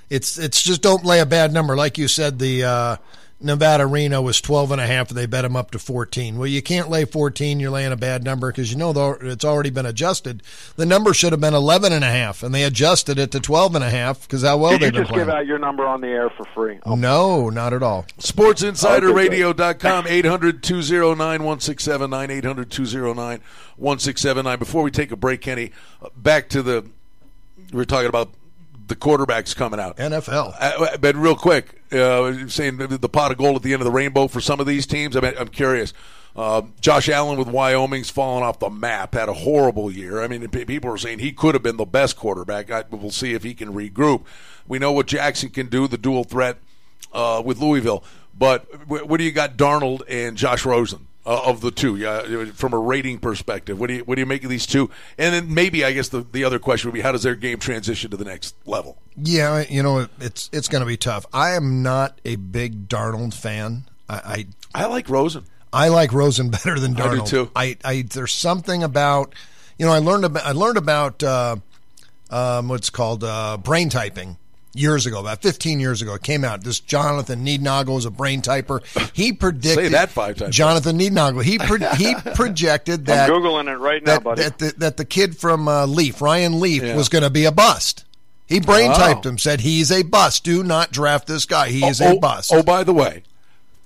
it's it's just don't lay a bad number, like you said. The uh, Nevada Reno was 12 and a half. They bet him up to 14. Well, you can't lay 14. You're laying a bad number because you know it's already been adjusted. The number should have been 11 and a half, and they adjusted it to 12 and a half because how well Did they've you been just give out your number on the air for free? Oh. No, not at all. SportsInsiderRadio.com, 800 209 1679, 800 209 1679. Before we take a break, Kenny, uh, back to the. We were talking about the quarterbacks coming out. NFL. Uh, but real quick, uh, saying the, the pot of gold at the end of the rainbow for some of these teams. I mean, I'm curious. Uh, Josh Allen with Wyoming's fallen off the map. Had a horrible year. I mean, people are saying he could have been the best quarterback. I, we'll see if he can regroup. We know what Jackson can do, the dual threat uh, with Louisville. But what do you got, Darnold and Josh Rosen? Uh, of the two, yeah, from a rating perspective. What do you what do you make of these two? And then maybe I guess the, the other question would be how does their game transition to the next level? Yeah, you know it's it's going to be tough. I am not a big Darnold fan. I I, I like Rosen. I like Rosen better than Darnold. I do too. I, I there's something about you know I learned about I learned about uh, um, what's called uh, brain typing years ago, about 15 years ago. It came out. This Jonathan Niednagel was a brain typer. He predicted Say that five times. Jonathan Niednagel. He pro- he projected that I'm googling it right now, that, buddy. That the, that the kid from uh, Leaf, Ryan Leaf, yeah. was going to be a bust. He brain typed oh. him, said he's a bust. Do not draft this guy. He is oh, a bust. Oh, by the way,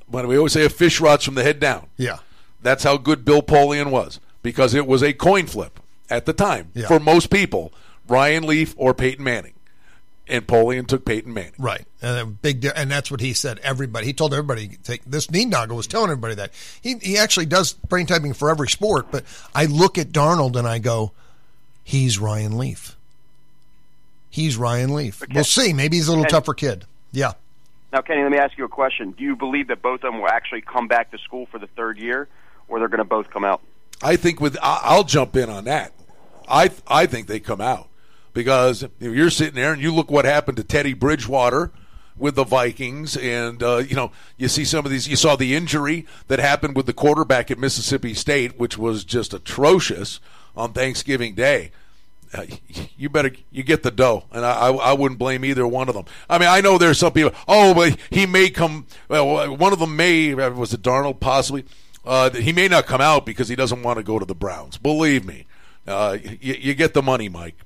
when we always say a fish rots from the head down. Yeah, that's how good Bill Polian was because it was a coin flip at the time yeah. for most people. Ryan Leaf or Peyton Manning and Polian took Peyton Manning. Right, and big, and that's what he said. Everybody, he told everybody. Take this. Niednagel was telling everybody that he he actually does brain typing for every sport. But I look at Darnold and I go, he's Ryan Leaf. He's Ryan Leaf. Okay. We'll see. Maybe he's a little tougher kid. Yeah. Now, Kenny, let me ask you a question. Do you believe that both of them will actually come back to school for the third year, or they're going to both come out? I think with I'll jump in on that. I I think they come out because you're sitting there and you look what happened to Teddy Bridgewater with the Vikings, and uh, you know you see some of these. You saw the injury that happened with the quarterback at Mississippi State, which was just atrocious on Thanksgiving Day. Uh, you better you get the dough, and I, I, I wouldn't blame either one of them. I mean, I know there's some people. Oh, but he may come. Well, one of them may was it Darnold possibly. Uh, he may not come out because he doesn't want to go to the Browns. Believe me, uh, you, you get the money, Mike.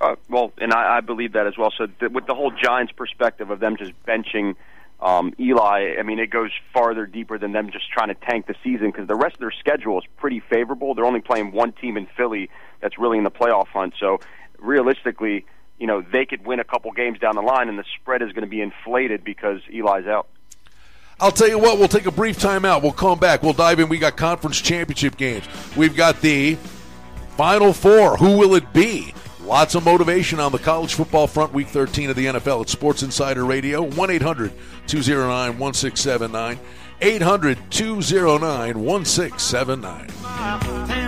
Uh, well, and I, I believe that as well. So th- with the whole Giants perspective of them just benching um, Eli, I mean, it goes farther deeper than them just trying to tank the season because the rest of their schedule is pretty favorable. They're only playing one team in Philly that's really in the playoff hunt. So realistically, you know, they could win a couple games down the line, and the spread is going to be inflated because Eli's out. I'll tell you what, we'll take a brief timeout. We'll come back. We'll dive in. We got conference championship games. We've got the Final Four. Who will it be? Lots of motivation on the college football front, week 13 of the NFL at Sports Insider Radio, 1 800 209 1679. 800 209 1679.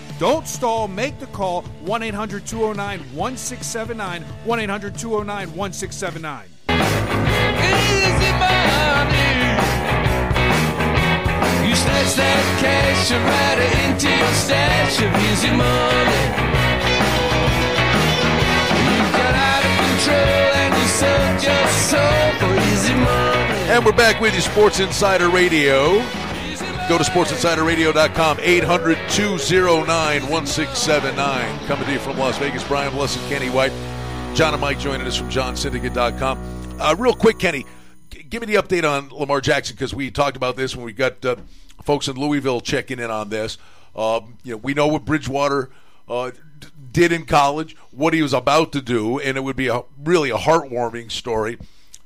Don't stall. Make the call 1 800 209 1679. 1 800 209 1679. Easy money. You snatch that cash and ride it into your stash of easy money. You got out of control and you sold your soul for easy money. And we're back with you, Sports Insider Radio. Go to sportsinsiderradio.com, 800 209 1679. Coming to you from Las Vegas, Brian Blessing, Kenny White. John and Mike joining us from johnsyndicate.com. Uh, real quick, Kenny, g- give me the update on Lamar Jackson because we talked about this when we got uh, folks in Louisville checking in on this. Um, you know, we know what Bridgewater uh, d- did in college, what he was about to do, and it would be a really a heartwarming story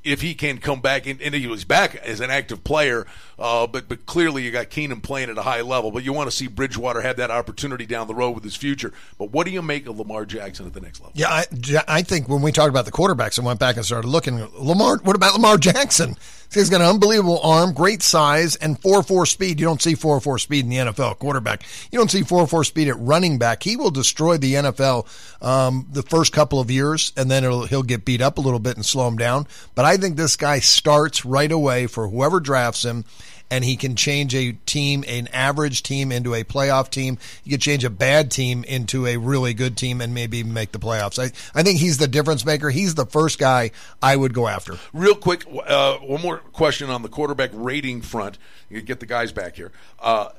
if he can come back and, and he was back as an active player, uh, but but clearly you got Keenum playing at a high level. But you want to see Bridgewater have that opportunity down the road with his future. But what do you make of Lamar Jackson at the next level? Yeah, I, I think when we talked about the quarterbacks, I went back and started looking. Lamar, what about Lamar Jackson? He's got an unbelievable arm, great size, and 4 4 speed. You don't see 4 4 speed in the NFL quarterback. You don't see 4 4 speed at running back. He will destroy the NFL um, the first couple of years, and then he'll get beat up a little bit and slow him down. But I think this guy starts right away for whoever drafts him and he can change a team, an average team, into a playoff team. He could change a bad team into a really good team and maybe make the playoffs. I, I think he's the difference maker. He's the first guy I would go after. Real quick, uh, one more question on the quarterback rating front. You get the guys back here. Uh,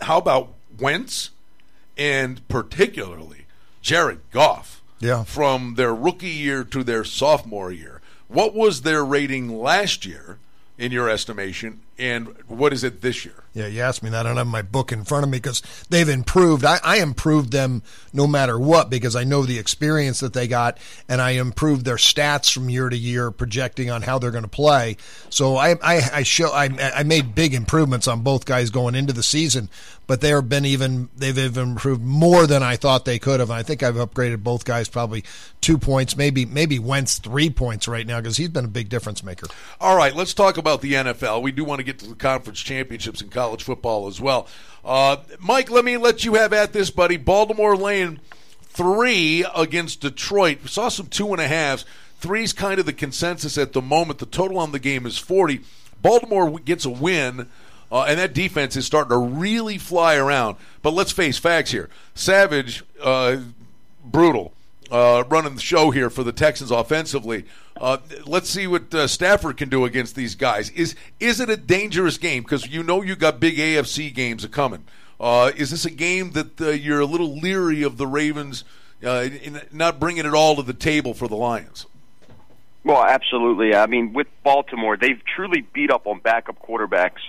how about Wentz and particularly Jared Goff? Yeah. From their rookie year to their sophomore year. What was their rating last year, in your estimation, and what is it this year? Yeah, you asked me that. I don't have my book in front of me because they've improved. I, I improved them no matter what because I know the experience that they got, and I improved their stats from year to year, projecting on how they're going to play. So I, I, I show I, I made big improvements on both guys going into the season, but they have been even they've even improved more than I thought they could have. I think I've upgraded both guys probably two points, maybe maybe Wentz three points right now because he's been a big difference maker. All right, let's talk about the NFL. We do want to get to the conference championships in college football as well. Uh, Mike, let me let you have at this, buddy. Baltimore laying three against Detroit. We saw some two and a halves. Three's kind of the consensus at the moment. The total on the game is 40. Baltimore gets a win. Uh, and that defense is starting to really fly around. But let's face facts here. Savage, uh, brutal, uh, running the show here for the Texans offensively. Uh, let's see what uh, Stafford can do against these guys. Is is it a dangerous game? Because you know you got big AFC games coming. Uh, is this a game that you're a little leery of the Ravens not bringing it all to the table for the Lions? Well, absolutely. I mean, with Baltimore, they've truly beat up on backup quarterbacks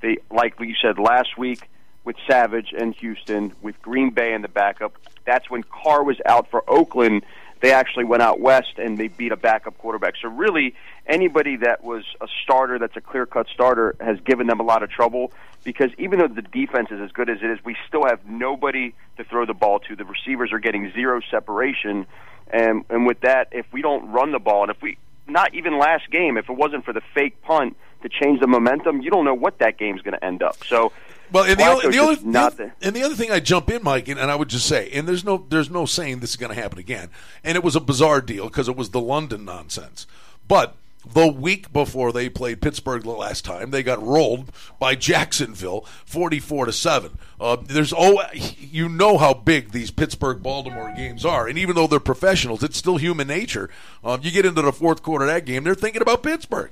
they like you said last week with Savage and Houston, with Green Bay in the backup. That's when Carr was out for Oakland. they actually went out west and they beat a backup quarterback. So really, anybody that was a starter, that's a clear cut starter, has given them a lot of trouble because even though the defense is as good as it is, we still have nobody to throw the ball to. The receivers are getting zero separation, and and with that, if we don't run the ball, and if we not even last game, if it wasn't for the fake punt to change the momentum, you don't know what that game's going to end up. So. Well, and the, only, the, only, just not the- the- and the other thing I jump in, Mike, and, and I would just say, and there's no there's no saying this is going to happen again, and it was a bizarre deal because it was the London nonsense, but. The week before they played Pittsburgh the last time, they got rolled by Jacksonville, forty-four to seven. Uh, there's oh, you know how big these Pittsburgh Baltimore games are, and even though they're professionals, it's still human nature. Um, you get into the fourth quarter of that game, they're thinking about Pittsburgh.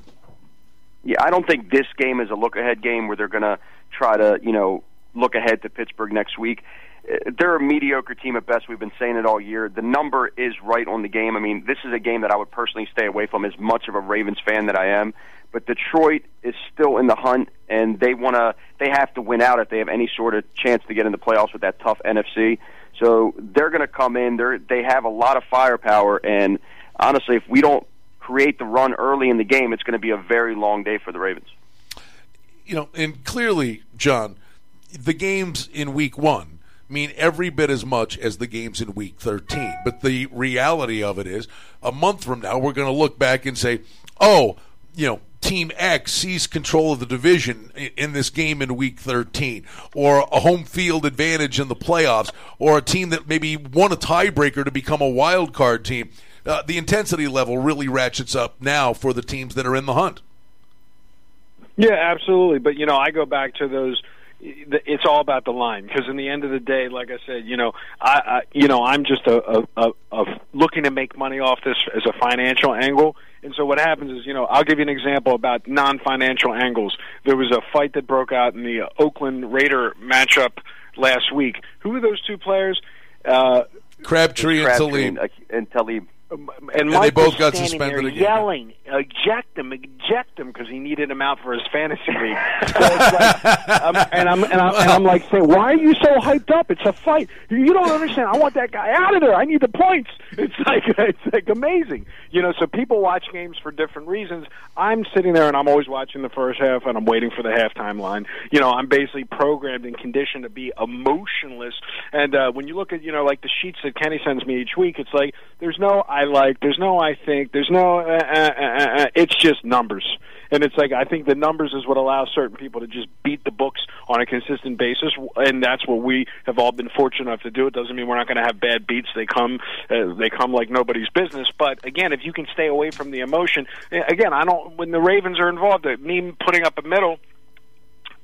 Yeah, I don't think this game is a look ahead game where they're going to try to, you know, look ahead to Pittsburgh next week. Uh, They're a mediocre team at best. We've been saying it all year. The number is right on the game. I mean, this is a game that I would personally stay away from as much of a Ravens fan that I am. But Detroit is still in the hunt, and they want to. They have to win out if they have any sort of chance to get in the playoffs with that tough NFC. So they're going to come in. They're they have a lot of firepower, and honestly, if we don't create the run early in the game, it's going to be a very long day for the Ravens. You know, and clearly, John, the games in week one mean every bit as much as the games in week 13. But the reality of it is, a month from now, we're going to look back and say, oh, you know, Team X seized control of the division in this game in week 13, or a home field advantage in the playoffs, or a team that maybe won a tiebreaker to become a wild card team. Uh, the intensity level really ratchets up now for the teams that are in the hunt. Yeah, absolutely. But you know, I go back to those. It's all about the line because in the end of the day, like I said, you know, I, I you know I'm just a, a, a, a looking to make money off this as a financial angle. And so what happens is, you know, I'll give you an example about non-financial angles. There was a fight that broke out in the Oakland Raider matchup last week. Who were those two players? Uh, Crabtree and Crabtree Salim. and, and Talib. And, they Mike both got suspended there again. yelling, "Eject him! Eject him!" because he needed him out for his fantasy league. So like, um, and I'm and I'm, and I'm like saying, "Why are you so hyped up? It's a fight. You don't understand. I want that guy out of there. I need the points." It's like it's like amazing, you know. So people watch games for different reasons. I'm sitting there and I'm always watching the first half and I'm waiting for the halftime line. You know, I'm basically programmed and conditioned to be emotionless. And uh, when you look at you know like the sheets that Kenny sends me each week, it's like there's no I like, there's no I think, there's no uh, uh, uh, uh, it's just numbers. And it's like I think the numbers is what allows certain people to just beat the books on a consistent basis, and that's what we have all been fortunate enough to do. It doesn't mean we're not going to have bad beats; they come, uh, they come like nobody's business. But again, if you can stay away from the emotion, again, I don't. When the Ravens are involved, uh, me putting up a middle.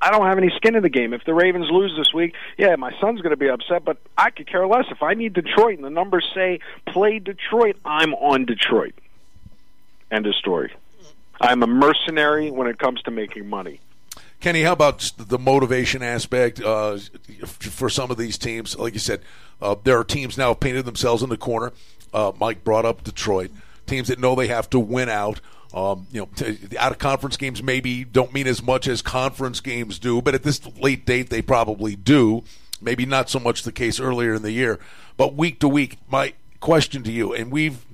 I don't have any skin in the game. If the Ravens lose this week, yeah, my son's going to be upset, but I could care less. If I need Detroit and the numbers say play Detroit, I'm on Detroit. End of story. I'm a mercenary when it comes to making money. Kenny, how about the motivation aspect uh, for some of these teams? Like you said, uh, there are teams now painted themselves in the corner. Uh, Mike brought up Detroit, teams that know they have to win out. Um, you know, t- out of conference games maybe don't mean as much as conference games do, but at this late date they probably do. Maybe not so much the case earlier in the year, but week to week. My question to you, and we've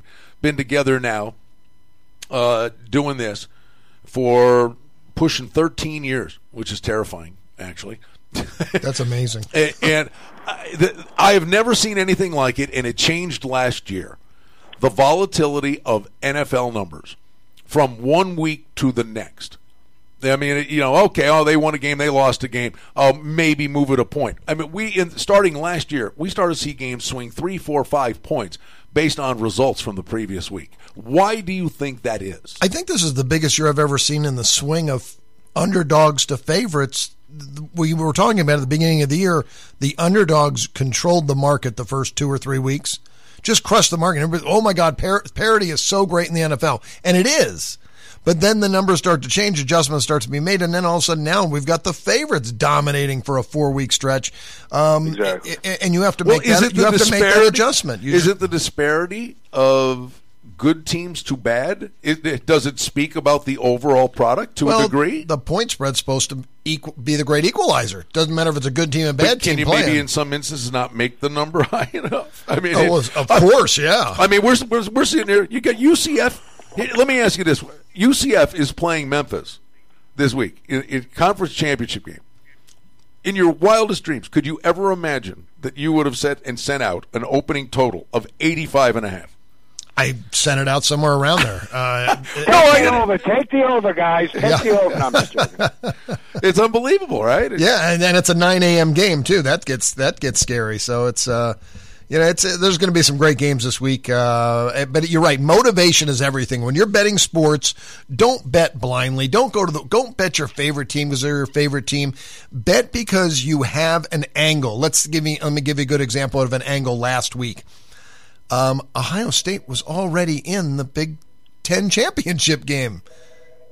been together now uh, doing this for pushing 13 years, which is terrifying, actually. That's amazing. and and I, the, I have never seen anything like it, and it changed last year. The volatility of NFL numbers from one week to the next. I mean, you know, okay, oh, they won a game, they lost a game. Oh, maybe move it a point. I mean, we in starting last year, we started to see games swing three, four, five points based on results from the previous week. Why do you think that is? I think this is the biggest year I've ever seen in the swing of underdogs to favorites. We were talking about at the beginning of the year, the underdogs controlled the market the first two or three weeks, just crushed the market. Everybody, oh my God, par- parity is so great in the NFL. And it is. But then the numbers start to change, adjustments start to be made, and then all of a sudden now we've got the favorites dominating for a four week stretch. Um, Exactly. And you have to make is that, you the have to make that adjustment. You is just- it the disparity of good teams to bad? It, it, does it speak about the overall product to well, a degree? The point spread's supposed to equal, be the great equalizer. Doesn't matter if it's a good team and bad but can team you playing. maybe in some instances not make the number high enough? I mean, Oh, it- of course, yeah. I mean, we're, we're, we're sitting here. You got UCF. Let me ask you this: UCF is playing Memphis this week in, in conference championship game. In your wildest dreams, could you ever imagine that you would have set and sent out an opening total of 85 and a half? I sent it out somewhere around there. Uh, Take the over. Take the over, guys. Take Yeah. the over. No, I'm just joking. It's unbelievable, right? yeah, and then it's a 9 a.m. game too. That gets that gets scary. So it's uh, you know, it's there's going to be some great games this week. Uh, but you're right. Motivation is everything. When you're betting sports, don't bet blindly. Don't go to the don't bet your favorite team because they're your favorite team. Bet because you have an angle. Let's give me let me give you a good example of an angle last week. Um, Ohio State was already in the Big Ten championship game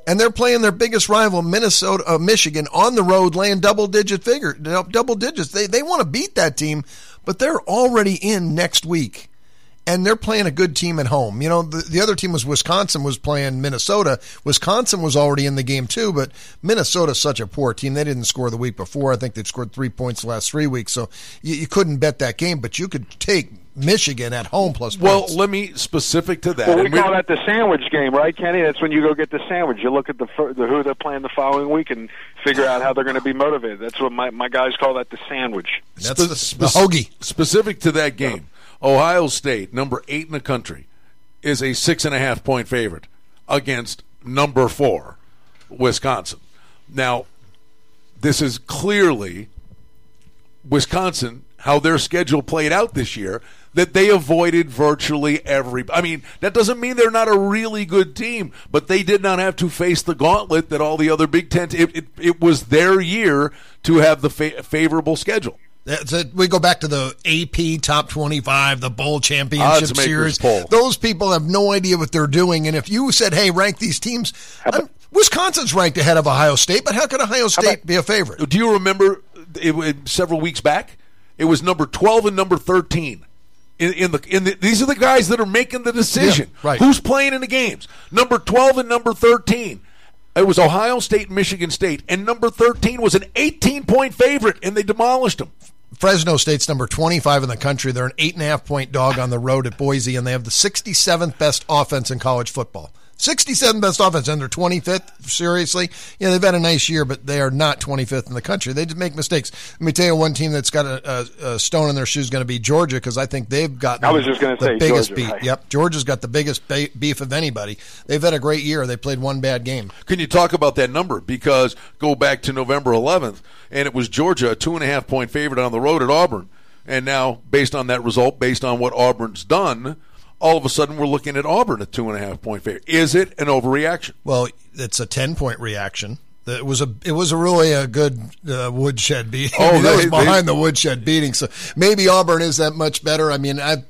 and they're playing their biggest rival, Minnesota, uh, Michigan, on the road, laying double digit figure, double digits. They they want to beat that team, but they're already in next week, and they're playing a good team at home. You know, the, the other team was Wisconsin was playing Minnesota. Wisconsin was already in the game too, but Minnesota's such a poor team. They didn't score the week before. I think they'd scored three points the last three weeks, so you, you couldn't bet that game. But you could take Michigan at home plus Well, points. let me specific to that. Well, we we- call that the sandwich game, right, Kenny? That's when you go get the sandwich. You look at the, the who they're playing the following week and figure out how they're going to be motivated. That's what my my guys call that the sandwich. That's the, Spe- the hoagie. Specific to that game, Ohio State, number eight in the country, is a six and a half point favorite against number four, Wisconsin. Now, this is clearly Wisconsin, how their schedule played out this year, that they avoided virtually every. I mean, that doesn't mean they're not a really good team, but they did not have to face the gauntlet that all the other Big Ten. It, it, it was their year to have the fa- favorable schedule. That's it. We go back to the AP Top 25, the Bowl Championship Series. poll. Those people have no idea what they're doing. And if you said, hey, rank these teams, I'm- Wisconsin's ranked ahead of Ohio State, but how could Ohio State be a favorite? Do you remember it, it, several weeks back? It was number twelve and number thirteen. In, in the in the, these are the guys that are making the decision. Yeah, right. Who's playing in the games? Number twelve and number thirteen. It was Ohio State, and Michigan State, and number thirteen was an eighteen-point favorite, and they demolished them. Fresno State's number 25 in the country. They're an eight and a half point dog on the road at Boise, and they have the 67th best offense in college football. 67th best offense, and they're 25th. Seriously, yeah, they've had a nice year, but they are not 25th in the country. They just make mistakes. Let me tell you, one team that's got a, a, a stone in their shoe is going to be Georgia because I think they've got. I was just gonna the say biggest Georgia, beat. right. Yep, Georgia's got the biggest ba- beef of anybody. They've had a great year. They played one bad game. Can you talk about that number? Because go back to November 11th, and it was Georgia, a two and a half point favorite on the road at Auburn. And now, based on that result, based on what Auburn's done, all of a sudden we're looking at Auburn a two and a half point favorite. Is it an overreaction? Well, it's a ten point reaction. It was a it was a really a good uh, woodshed beating. Oh, I mean, that they- was behind the woodshed beating. So maybe Auburn is that much better. I mean, I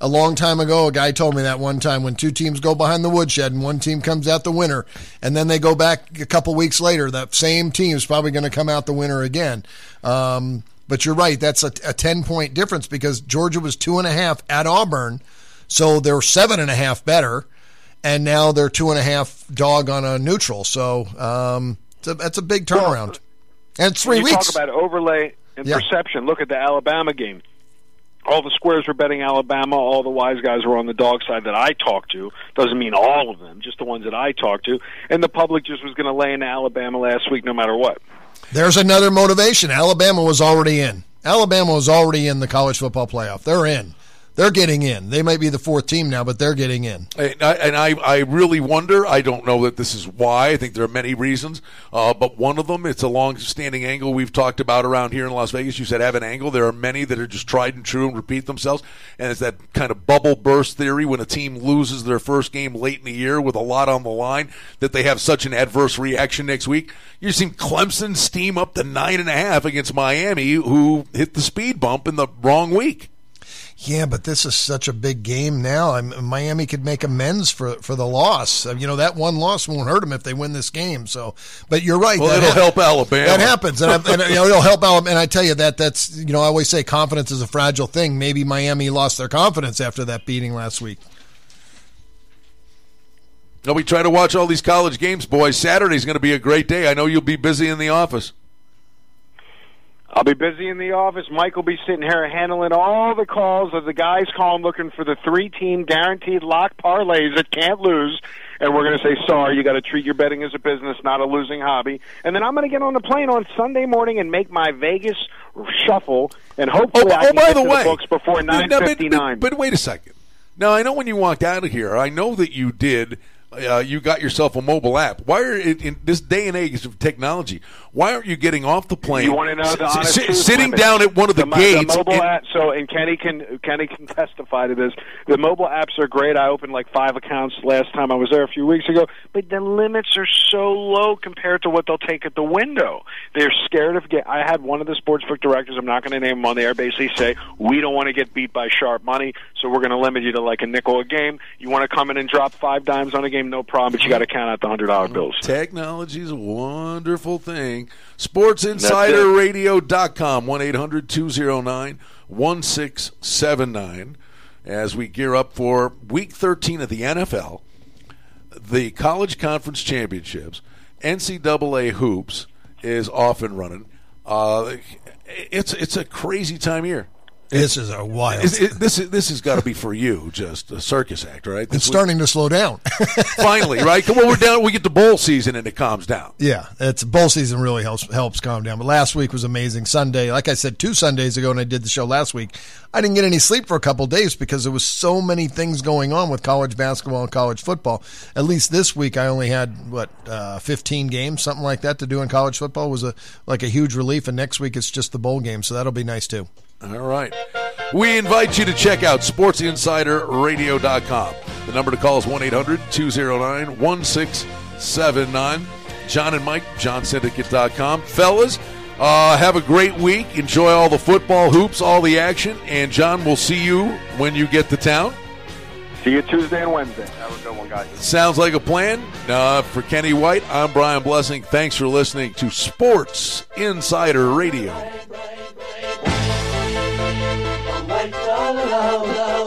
a long time ago, a guy told me that one time when two teams go behind the woodshed and one team comes out the winner, and then they go back a couple weeks later, that same team is probably going to come out the winner again. Um, but you're right. That's a, a ten point difference because Georgia was two and a half at Auburn, so they're seven and a half better and now they're two and a half dog on a neutral. So um, it's a, that's a big turnaround. And three weeks. talk about overlay and Yeah. perception, look at the Alabama game. All the squares were betting Alabama. All the wise guys were on the dog side that I talked to. Doesn't mean all of them, just the ones that I talked to. And the public just was going to lay into Alabama last week, no matter what. There's another motivation. Alabama was already in. Alabama was already in the college football playoff. They're in. They're getting in. They might be the fourth team now, but they're getting in. And I, and I, I really wonder. I don't know that this is why. I think there are many reasons, uh, but one of them, it's a long-standing angle we've talked about around here in Las Vegas. You said have an angle. There are many that are just tried and true and repeat themselves, and it's that kind of bubble burst theory when a team loses their first game late in the year with a lot on the line that they have such an adverse reaction next week. You've seen Clemson steam up to nine and a half against Miami, who hit the speed bump in the wrong week. Yeah, but this is such a big game now. I'm, Miami could make amends for for the loss. Uh, You know that one loss won't hurt them if they win this game. So, but you're right. Well, it'll hap- help Alabama. That happens, and, and you know, it'll help Alabama. And I tell you that that's you know I always say confidence is a fragile thing. Maybe Miami lost their confidence after that beating last week. No, we try to watch all these college games, boys. Saturday's going to be a great day. I know you'll be busy in the office. I'll be busy in the office. Mike will be sitting here handling all the calls of the guys calling looking for the three team guaranteed lock parlays that can't lose. And we're going to say, sorry, you got to treat your betting as a business, not a losing hobby. And then I'm going to get on the plane on Sunday morning and make my Vegas shuffle. And oh, hopefully, Oh, I oh can by get the to way, the books before nine but- But, but wait a second. Now I know when you walked out of here, I know that you did. Uh, you got yourself a mobile app. Why are in, in this day and age of technology? Why aren't you getting off the plane? You want to know the honest truth, sitting down at one of the, mo- gates. mobile and- app. So, and Kenny can Kenny can testify to this. The mobile apps are great. I opened like five accounts last time I was there a few weeks ago, but the limits are so low compared to what they'll take at the window. They're scared of get. I had one of the sportsbook directors. I'm not going to name him on the air. Basically, say we don't want to get beat by sharp money, so we're going to limit you to like a nickel a game. You want to come in and drop five dimes on a game, no problem, but you got to count out the hundred dollar bills. Technology is a wonderful thing. SportsInsiderRadio.com, 1 800 209 1679. As we gear up for week 13 of the NFL, the College Conference Championships, NCAA Hoops is off and running. Uh, it's, it's a crazy time of year. This is a wild. Is- it- this is, this has got to be for you, just a circus act, right? it's This week- starting to slow down. finally, right? On, we're down. We get the bowl season and it calms down. Yeah, it's bowl season really helps helps calm down. But last week was amazing. Sunday, like I said, two Sundays ago when I did the show last week, I didn't get any sleep for a couple of days because there was so many things going on with college basketball and college football. At least this week, I only had what uh, fifteen games, something like that, to do in college football was a like a huge relief. And next week it's just the bowl game, so that'll be nice too. All right. We invite you to check out SportsInsiderRadio.com. The number to call is 1 800 209 1679. John and Mike, JohnSyndicate.com. Fellas, uh, have a great week. Enjoy all the football hoops, all the action. And John, we'll see you when you get to town. See you Tuesday and Wednesday. Have a good one, guys. Sounds like a plan. Uh, for Kenny White, I'm Brian Blessing. Thanks for listening to Sports Insider Radio love, love.